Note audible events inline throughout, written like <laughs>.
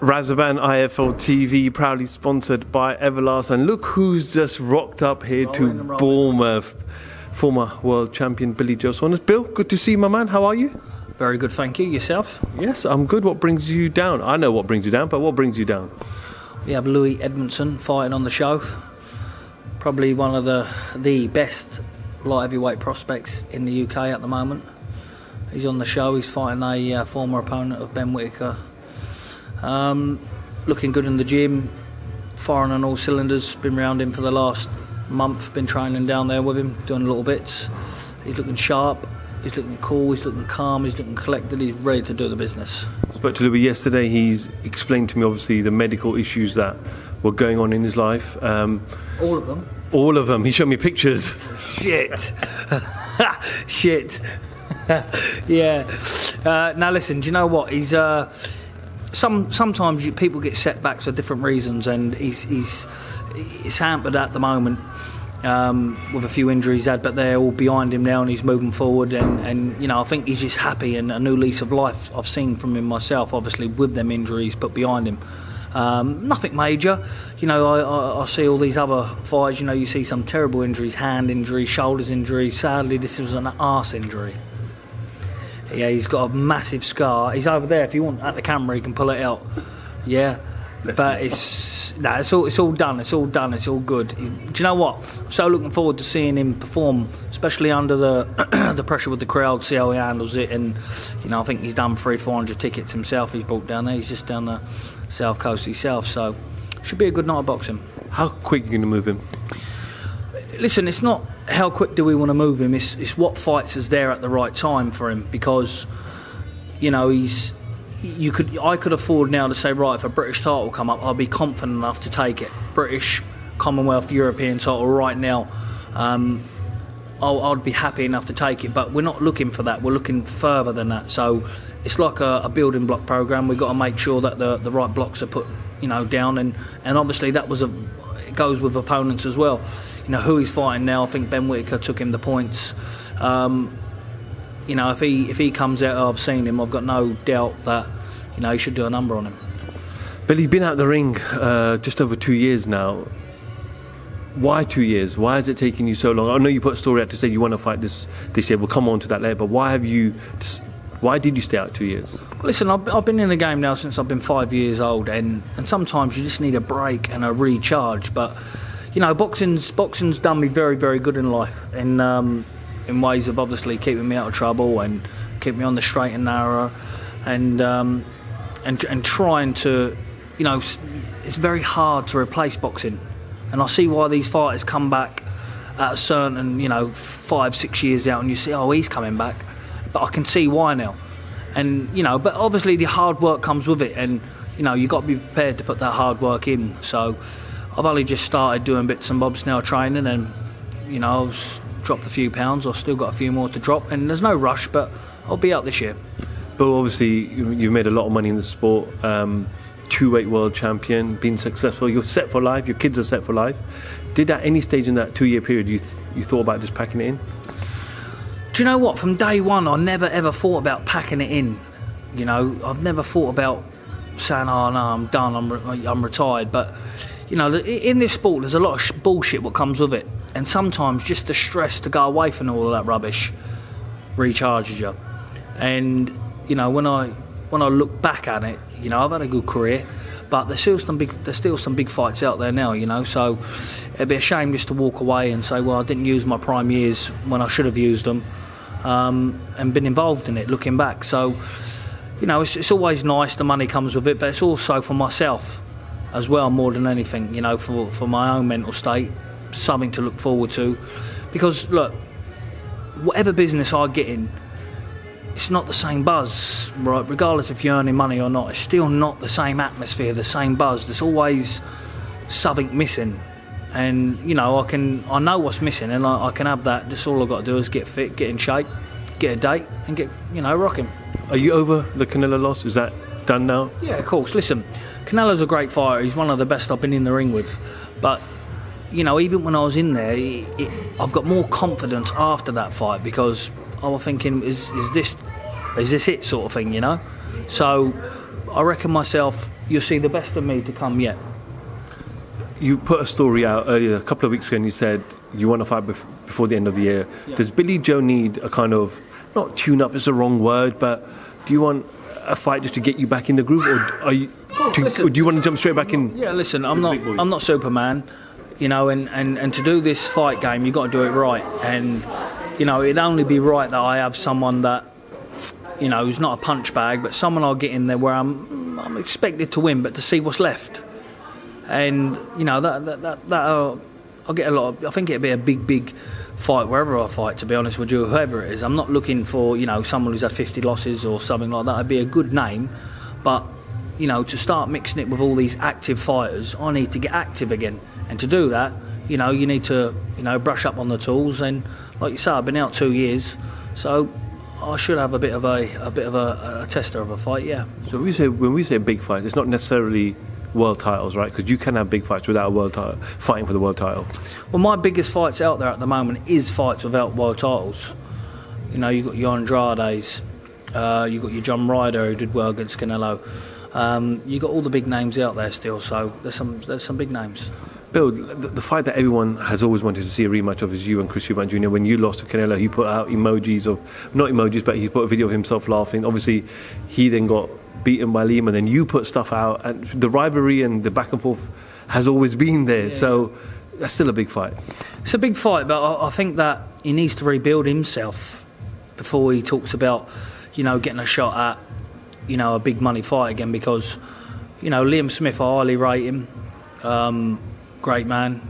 Razaban IFL TV, proudly sponsored by Everlast. And look who's just rocked up here to Bournemouth. Former world champion Billy Joe Saunders. Bill, good to see you, my man. How are you? Very good, thank you. Yourself? Yes, I'm good. What brings you down? I know what brings you down, but what brings you down? We have Lewis Edmondson fighting on the show. Probably one of the the best light heavyweight prospects in the UK at the moment. He's on the show. He's fighting a uh, former opponent of Ben Whitaker. Um, looking good in the gym, firing on all cylinders. Been round him for the last month. Been training down there with him, doing little bits. He's looking sharp. He's looking cool. He's looking calm. He's looking collected. He's ready to do the business. Spoke to Lewis yesterday. He's explained to me, obviously, the medical issues that were going on in his life. Um, All of them. all of them. He showed me pictures. Shit. <laughs> Shit. <laughs> yeah. Uh, now listen. Do you know what? He's uh, some sometimes you, people get setbacks for different reasons, and he's he's he's hampered at the moment. Um, with a few injuries had, but they're all behind him now, and he's moving forward. And, and you know, I think he's just happy and a new lease of life. I've seen from him myself, obviously with them injuries put behind him. Um, nothing major, you know. I, I, I see all these other fights. You know, you see some terrible injuries, hand injuries, shoulders injuries. Sadly, this was an arse injury. Yeah, he's got a massive scar. He's over there. If you want at the camera, you can pull it out. Yeah, but it's no, it's all it's all done. It's all done. It's all good. Do you know what? I'm so looking forward to seeing him perform, especially under the <clears throat> the pressure with the crowd. See how he handles it. And you know, I think he's done three, four hundred tickets himself. He's brought down there. He's just down the south coast himself. So should be a good night of boxing. How quick are you going to move him? Listen, it's not how quick do we want to move him. It's it's what fights is there at the right time for him because you know he's you could I could afford now to say right if a British title come up I'll be confident enough to take it British Commonwealth European title right now um, I'll, I'd be happy enough to take it but we're not looking for that we're looking further than that so it's like a, a building block program we've got to make sure that the, the right blocks are put you know down and, and obviously that was a it goes with opponents as well you know who he's fighting now I think Ben Whitaker took him the points um, you know, if he if he comes out, I've seen him. I've got no doubt that you know he should do a number on him. Billy, you've been out the ring uh, just over two years now. Why two years? Why is it taking you so long? I know you put a story out to say you want to fight this this year. We'll come on to that later. But why have you? Why did you stay out two years? Listen, I've, I've been in the game now since I've been five years old, and, and sometimes you just need a break and a recharge. But you know, boxing's boxing's done me very very good in life, and um, in ways of obviously keeping me out of trouble and keeping me on the straight and narrow, and um, and and trying to, you know, it's very hard to replace boxing, and I see why these fighters come back at a certain, you know, five six years out, and you see, oh, he's coming back, but I can see why now, and you know, but obviously the hard work comes with it, and you know, you've got to be prepared to put that hard work in. So I've only just started doing bits and bobs now, training, and you know, I've dropped a few pounds. I've still got a few more to drop, and there's no rush, but I'll be out this year. But obviously, you've made a lot of money in the sport. Um, two-weight world champion, been successful. You're set for life. Your kids are set for life. Did at any stage in that two-year period you th- you thought about just packing it in? Do you know what? From day one, I never ever thought about packing it in. You know, I've never thought about saying, "Oh no, I'm done. I'm re- I'm retired." But you know, in this sport, there's a lot of sh- bullshit what comes with it, and sometimes just the stress to go away from all of that rubbish recharges you. And you know, when I when I look back at it, you know, I've had a good career. But there's still some big there's still some big fights out there now, you know. So it'd be a shame just to walk away and say, well, I didn't use my prime years when I should have used them, um, and been involved in it. Looking back, so you know, it's, it's always nice. The money comes with it, but it's also for myself as well more than anything. You know, for for my own mental state, something to look forward to. Because look, whatever business I get in, it's not the same buzz, right? Regardless if you're earning money or not, it's still not the same atmosphere, the same buzz. There's always something missing, and you know I can I know what's missing, and I, I can have that. Just all I've got to do is get fit, get in shape, get a date, and get you know rocking. Are you over the Canelo loss? Is that done now? Yeah, of course. Listen, Canelo's a great fighter. He's one of the best I've been in the ring with, but you know, even when I was in there, it, it, I've got more confidence after that fight because I was thinking, is is this is this it sort of thing, you know? So I reckon myself, you'll see the best of me to come yet. You put a story out earlier, a couple of weeks ago, and you said you want to fight bef- before the end of the year. Yeah. Does Billy Joe need a kind of not tune up is the wrong word, but do you want a fight just to get you back in the groove, or are you? Do, listen. or do you want to jump straight back in? Yeah, listen, I'm not. I'm not Superman, you know, and, and, and to do this fight game, you've got to do it right. And, you know, it'd only be right that I have someone that, you know, who's not a punch bag, but someone I'll get in there where I'm, I'm expected to win, but to see what's left. And, you know, that, that, that, that uh, I'll get a lot of, I think it'd be a big, big fight wherever I fight, to be honest with you, whoever it is. I'm not looking for, you know, someone who's had 50 losses or something like that. It'd be a good name, but you know, to start mixing it with all these active fighters, I need to get active again. And to do that, you know, you need to, you know, brush up on the tools. And like you say, I've been out two years, so I should have a bit of a, a bit of a, a tester of a fight. Yeah. So we say when we say big fight, it's not necessarily world titles, right? Because you can have big fights without a world title, fighting for the world title. Well, my biggest fights out there at the moment is fights without world titles. You know, you've got your Andrades, uh, you got your John Ryder who did well against Canelo. Um, you got all the big names out there still, so there's some there's some big names. Bill, the, the fight that everyone has always wanted to see a rematch of is you and Chris Eubank Jr. When you lost to Canelo, he put out emojis of not emojis, but he put a video of himself laughing. Obviously, he then got beaten by Liam, and then you put stuff out, and the rivalry and the back and forth has always been there. So that's still a big fight. It's a big fight, but I, I think that he needs to rebuild himself before he talks about, you know, getting a shot at, you know, a big money fight again. Because, you know, Liam Smith, I highly rate him. Um, great man,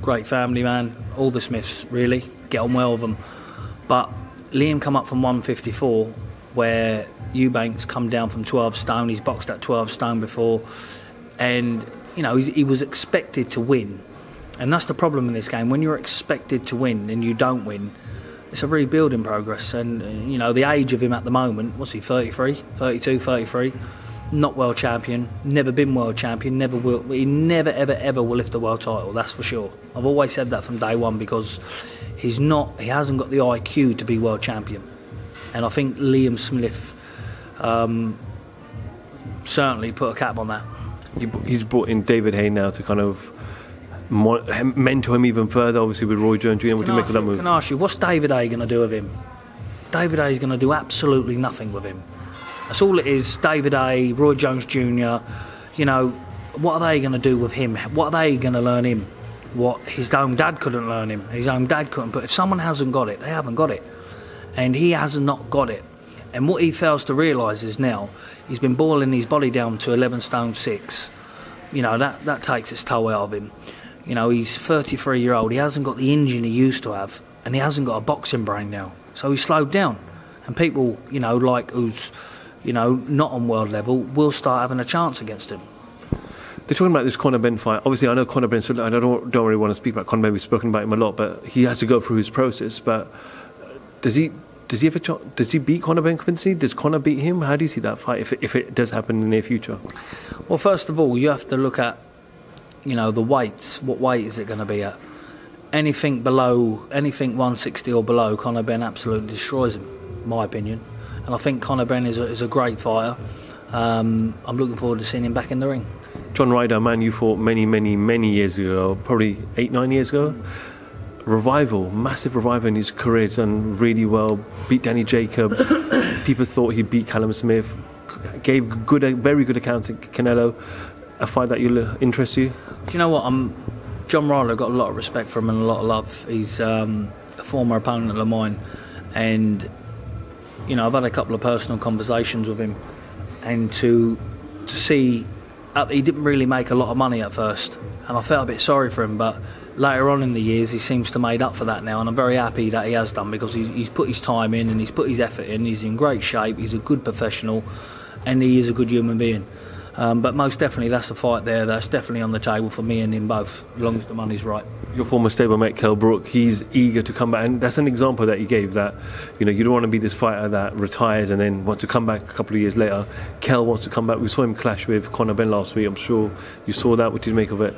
great family man. All the Smiths really get on well with them. But Liam come up from 154, where Eubanks come down from 12 stone. He's boxed at 12 stone before, and you know he was expected to win. And that's the problem in this game. When you're expected to win and you don't win, it's a rebuilding progress. And, uh, you know, the age of him at the moment, what's he, 33, 32, 33? Not world champion, never been world champion, never will. He never, ever, ever will lift a world title, that's for sure. I've always said that from day one because he's not, he hasn't got the IQ to be world champion. And I think Liam Smith um, certainly put a cap on that. He's brought in David Haye now to kind of mentor him even further. Obviously, with Roy Jones Jr. What do you make of that move? Can I ask you, what's David Haye going to do with him? David Haye is going to do absolutely nothing with him. That's all it is. David Haye, Roy Jones Jr. You know, what are they going to do with him? What are they going to learn him? What his own dad couldn't learn him. His own dad couldn't. But if someone hasn't got it, they haven't got it, and he has not got it. And what he fails to realise is now he's been boiling his body down to 11 stone six. You know that that takes its toll out of him. You know he's 33 year old. He hasn't got the engine he used to have, and he hasn't got a boxing brain now. So he's slowed down. And people, you know, like who's, you know, not on world level, will start having a chance against him. They're talking about this Conor Benn fight. Obviously, I know Conor Benn. So I don't don't really want to speak about Conor Benn. We've spoken about him a lot, but he has to go through his process. But does he? Does he have a? Does he beat Conor Benn convincingly? Does Conor beat him? How do you see that fight if it, if it does happen in the near future? Well, first of all, you have to look at, you know, the weights. What weight is it going to be at? Anything below, anything 160 or below, Conor Benn absolutely destroys him, in my opinion. And I think Conor Benn is a, is a great fighter. Um, I'm looking forward to seeing him back in the ring. John Ryder, a man you fought many, many, many years ago, probably eight, nine years ago. Revival, massive revival in his career. Done really well. Beat Danny Jacobs. <coughs> People thought he'd beat Callum Smith. gave good, a very good account of Canelo. A fight that will interest you? Do you know what? I'm John Ryder. Got a lot of respect for him and a lot of love. He's um, a former opponent of mine, and you know I've had a couple of personal conversations with him, and to to see uh, he didn't really make a lot of money at first, and I felt a bit sorry for him, but later on in the years, he seems to made up for that now, and I'm very happy that he has done because he's, he's put his time in and he's put his effort in. He's in great shape. He's a good professional, and he is a good human being. Um, but most definitely, that's a fight there. That's definitely on the table for me and him both, as long as the money's right. Your former stablemate, Kel Brook, he's eager to come back, and that's an example that you gave. That you know, you don't want to be this fighter that retires and then want to come back a couple of years later. Kel wants to come back. We saw him clash with Conor Benn last week. I'm sure you saw that. What did you make of it?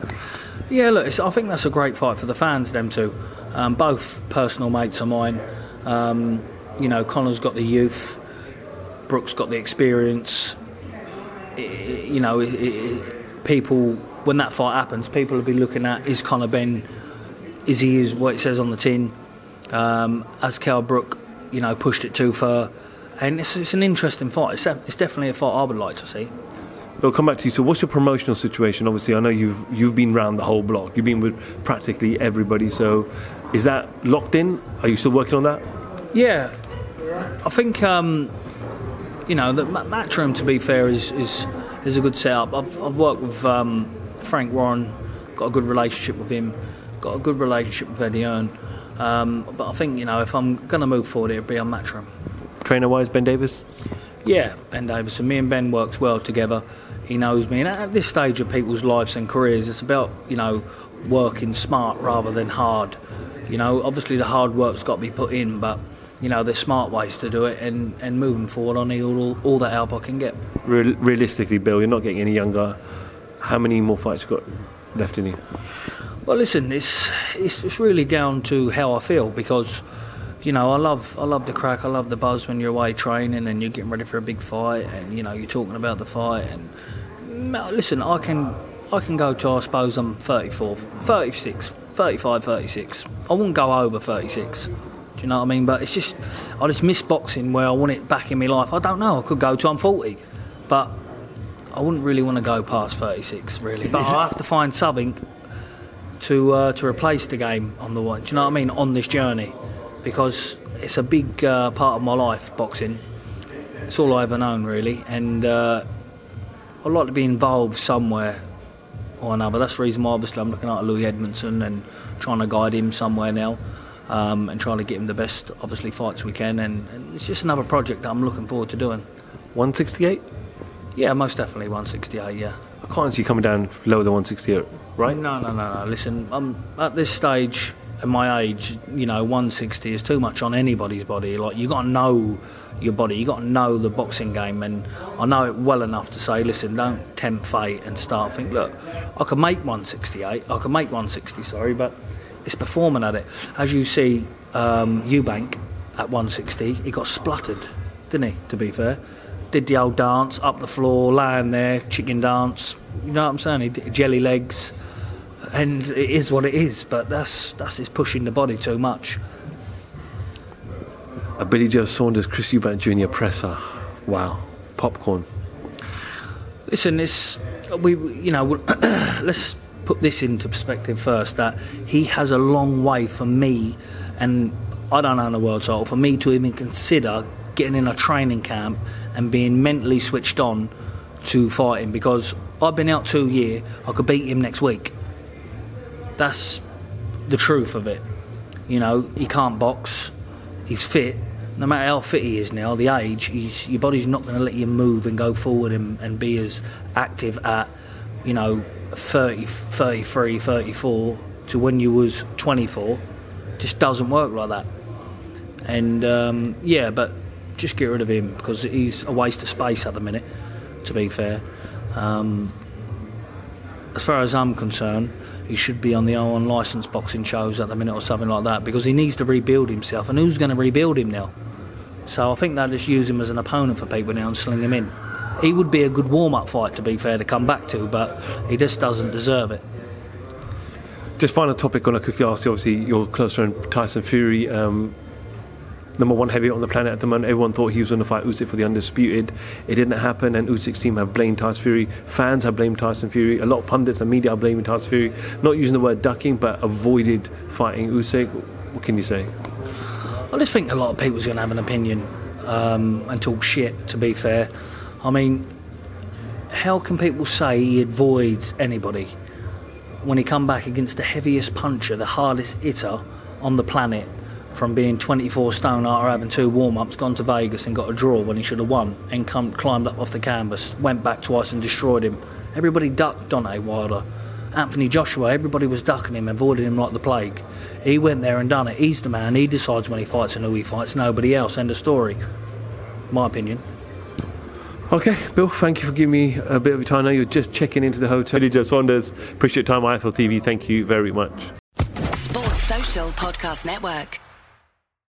Yeah, look, I think that's a great fight for the fans. Them two, um, both personal mates of mine. Um, you know, Conor's got the youth, Brook's got the experience you know, it, it, people when that fight happens, people will be looking at is Conor Benn, is he is what it says on the tin? Um, has Kel Brook, you know, pushed it too far? And it's, it's an interesting fight. It's, it's definitely a fight I would like to see. I'll come back to you. So, what's your promotional situation? Obviously, I know you've you've been around the whole block. You've been with practically everybody. So, is that locked in? Are you still working on that? Yeah, I think um, you know, the Matchroom, to be fair, is is, is a good setup. I've, I've worked with um, Frank Warren, got a good relationship with him, got a good relationship with Eddie Hearn. Um, but I think, you know, if I'm going to move forward, it'll be on Matchroom. Trainer wise, Ben Davis? Yeah, Ben Davis. And me and Ben works well together. He knows me. And at this stage of people's lives and careers, it's about, you know, working smart rather than hard. You know, obviously the hard work's got to be put in, but you know, there's smart ways to do it, and, and moving forward, I need all, all that help I can get. Real, realistically, Bill, you're not getting any younger. How many more fights you got left in you? Well, listen, it's, it's it's really down to how I feel because, you know, I love I love the crack, I love the buzz when you're away training and you're getting ready for a big fight, and you know you're talking about the fight. And listen, I can I can go to I suppose I'm 34, 36, 35, 36. I wouldn't go over 36. Do you know what I mean? But it's just, I just miss boxing where I want it back in my life. I don't know. I could go to I'm 40, but I wouldn't really want to go past 36, really. But I have to find something to uh, to replace the game on the one. Do you know what I mean? On this journey, because it's a big uh, part of my life. Boxing. It's all I've ever known, really, and uh, I'd like to be involved somewhere or another. That's the reason why, obviously, I'm looking at Lewis Edmondson and trying to guide him somewhere now um, and trying to get him the best, obviously, fights we can. And, and, it's just another project that I'm looking forward to doing. 168? Yeah, most definitely 168. Yeah. I can't see you coming down lower than 168, right? No, no, no, no. Listen, I'm at this stage at my age, you know, 160 is too much on anybody's body. Like you got to know your body, you got to know the boxing game, and I know it well enough to say, listen, don't tempt fate and start think, look, I can make 168, I can make 160, sorry, but it's performing at it. As you see, um, Eubank at 160, he got spluttered, didn't he? To be fair, did the old dance up the floor, lying there, chicken dance. You know what I'm saying? He did jelly legs, and it is what it is. But that's that's just pushing the body too much. A Billy Joe Saunders, Chris Eubank Jr. presser. Wow, popcorn. Listen, it's we you know <clears throat> let's put this into perspective first that he has a long way for me, and I don't know the world title, for me to even consider getting in a training camp and being mentally switched on to fighting because I've been out two years, I could beat him next week. That's the truth of it. You know, he can't box, he's fit. No matter how fit he is now, the age, your body's not going to let you move and go forward and, and be as active at, you know, 30, 33, 34 to when you was 24 just doesn't work like that. And um, yeah, but just get rid of him because he's a waste of space at the minute. To be fair, um, as far as I'm concerned, he should be on the unlicensed boxing shows at the minute or something like that because he needs to rebuild himself. And who's going to rebuild him now? So I think they'll just use him as an opponent for people now and sling him in he would be a good warm up fight, to be fair, to come back to, but he just doesn't deserve it. Just final topic, going to quickly ask you. Obviously, your close friend Tyson Fury. Um, number one heavyweight on the planet at the moment. Everyone thought he was going to fight Usyk for the undisputed. It didn't happen, and Usyk's team have blamed Tyson Fury. Fans have blamed Tyson Fury. A lot of pundits and media are blaming Tyson Fury. Not using the word ducking, but avoided fighting Usyk. What can you say? I just think a lot of people's going to have an opinion um, and talk shit. To be fair, I mean, how can people say he avoids anybody when he come back against the heaviest puncher, the hardest hitter on the planet? From being 24 stone after having two warm ups, gone to Vegas and got a draw when he should have won, and come, climbed up off the canvas, went back twice and destroyed him. Everybody ducked Deontay Wilder. Anthony Joshua, everybody was ducking him, avoiding him like the plague. He went there and done it. He's the man. He decides when he fights and who he fights. Nobody else. End of story. My opinion. Okay, Bill, thank you for giving me a bit of your time. I know you're just checking into the hotel. Joe Saunders, appreciate your time, IFL TV. Thank you very much. Sports Social Podcast Network.